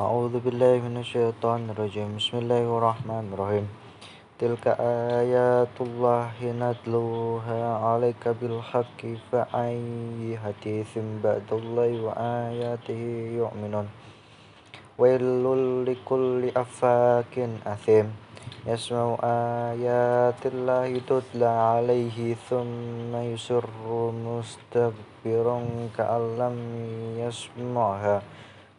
أعوذ بالله من الشيطان الرجيم. بسم الله الرحمن الرحيم. تلك آيات الله نتلوها عليك بالحق فأي حديث بعد الله وآياته يؤمنون. ويل لكل أفاك أثيم. يسمع آيات الله تتلى عليه ثم يسر مستكبرا كأن لم يسمعها.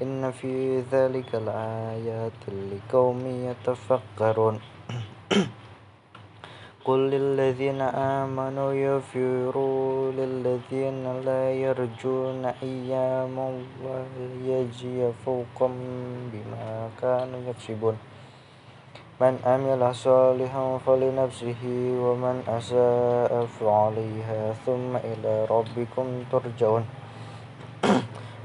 إن في ذلك لآيات لقوم يتفكرون. قل للذين آمنوا يغفروا للذين لا يرجون أيام ليجزي فوقا بما كانوا يكسبون. من عمل صالحا فلنفسه ومن أساء فعليها ثم إلى ربكم ترجعون.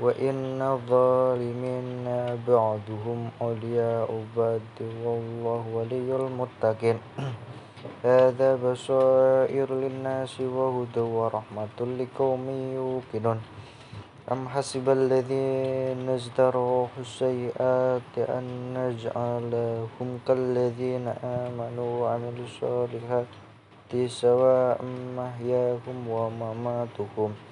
وإن الظالمين بعضهم أولياء بعض والله ولي المتقين. هذا بصائر للناس وهدى ورحمة لقوم يوقنون. أم حسب الذين ازدروا السيئات أن نجعلهم كالذين آمنوا وعملوا الصالحات سواء محياهم ومماتهم؟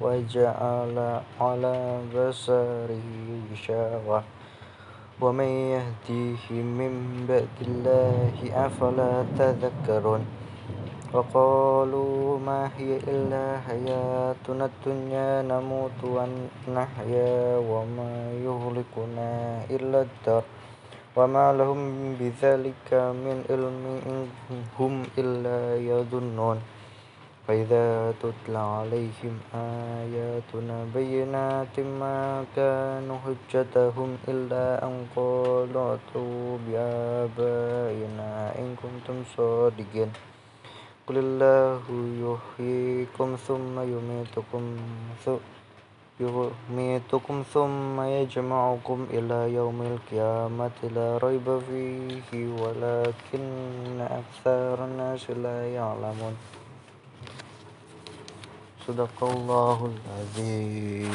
وجعل على بصره غشاوة ومن يهديه من بعد الله أفلا تذكرون؟ وقالوا ما هي إلا حياتنا الدنيا نموت ونحيا وما يهلكنا إلا الدار. وما لهم بذلك من علم إن هم إلا يظنون. فإذا تتلى عليهم آياتنا بينات ما كان حجتهم إلا أن قالوا ائتوا بآبائنا إن كنتم صادقين قل الله يحييكم ثم يميتكم يميتكم ثم يجمعكم إلى يوم القيامة لا ريب فيه ولكن أكثر الناس لا يعلمون صدق الله العظيم.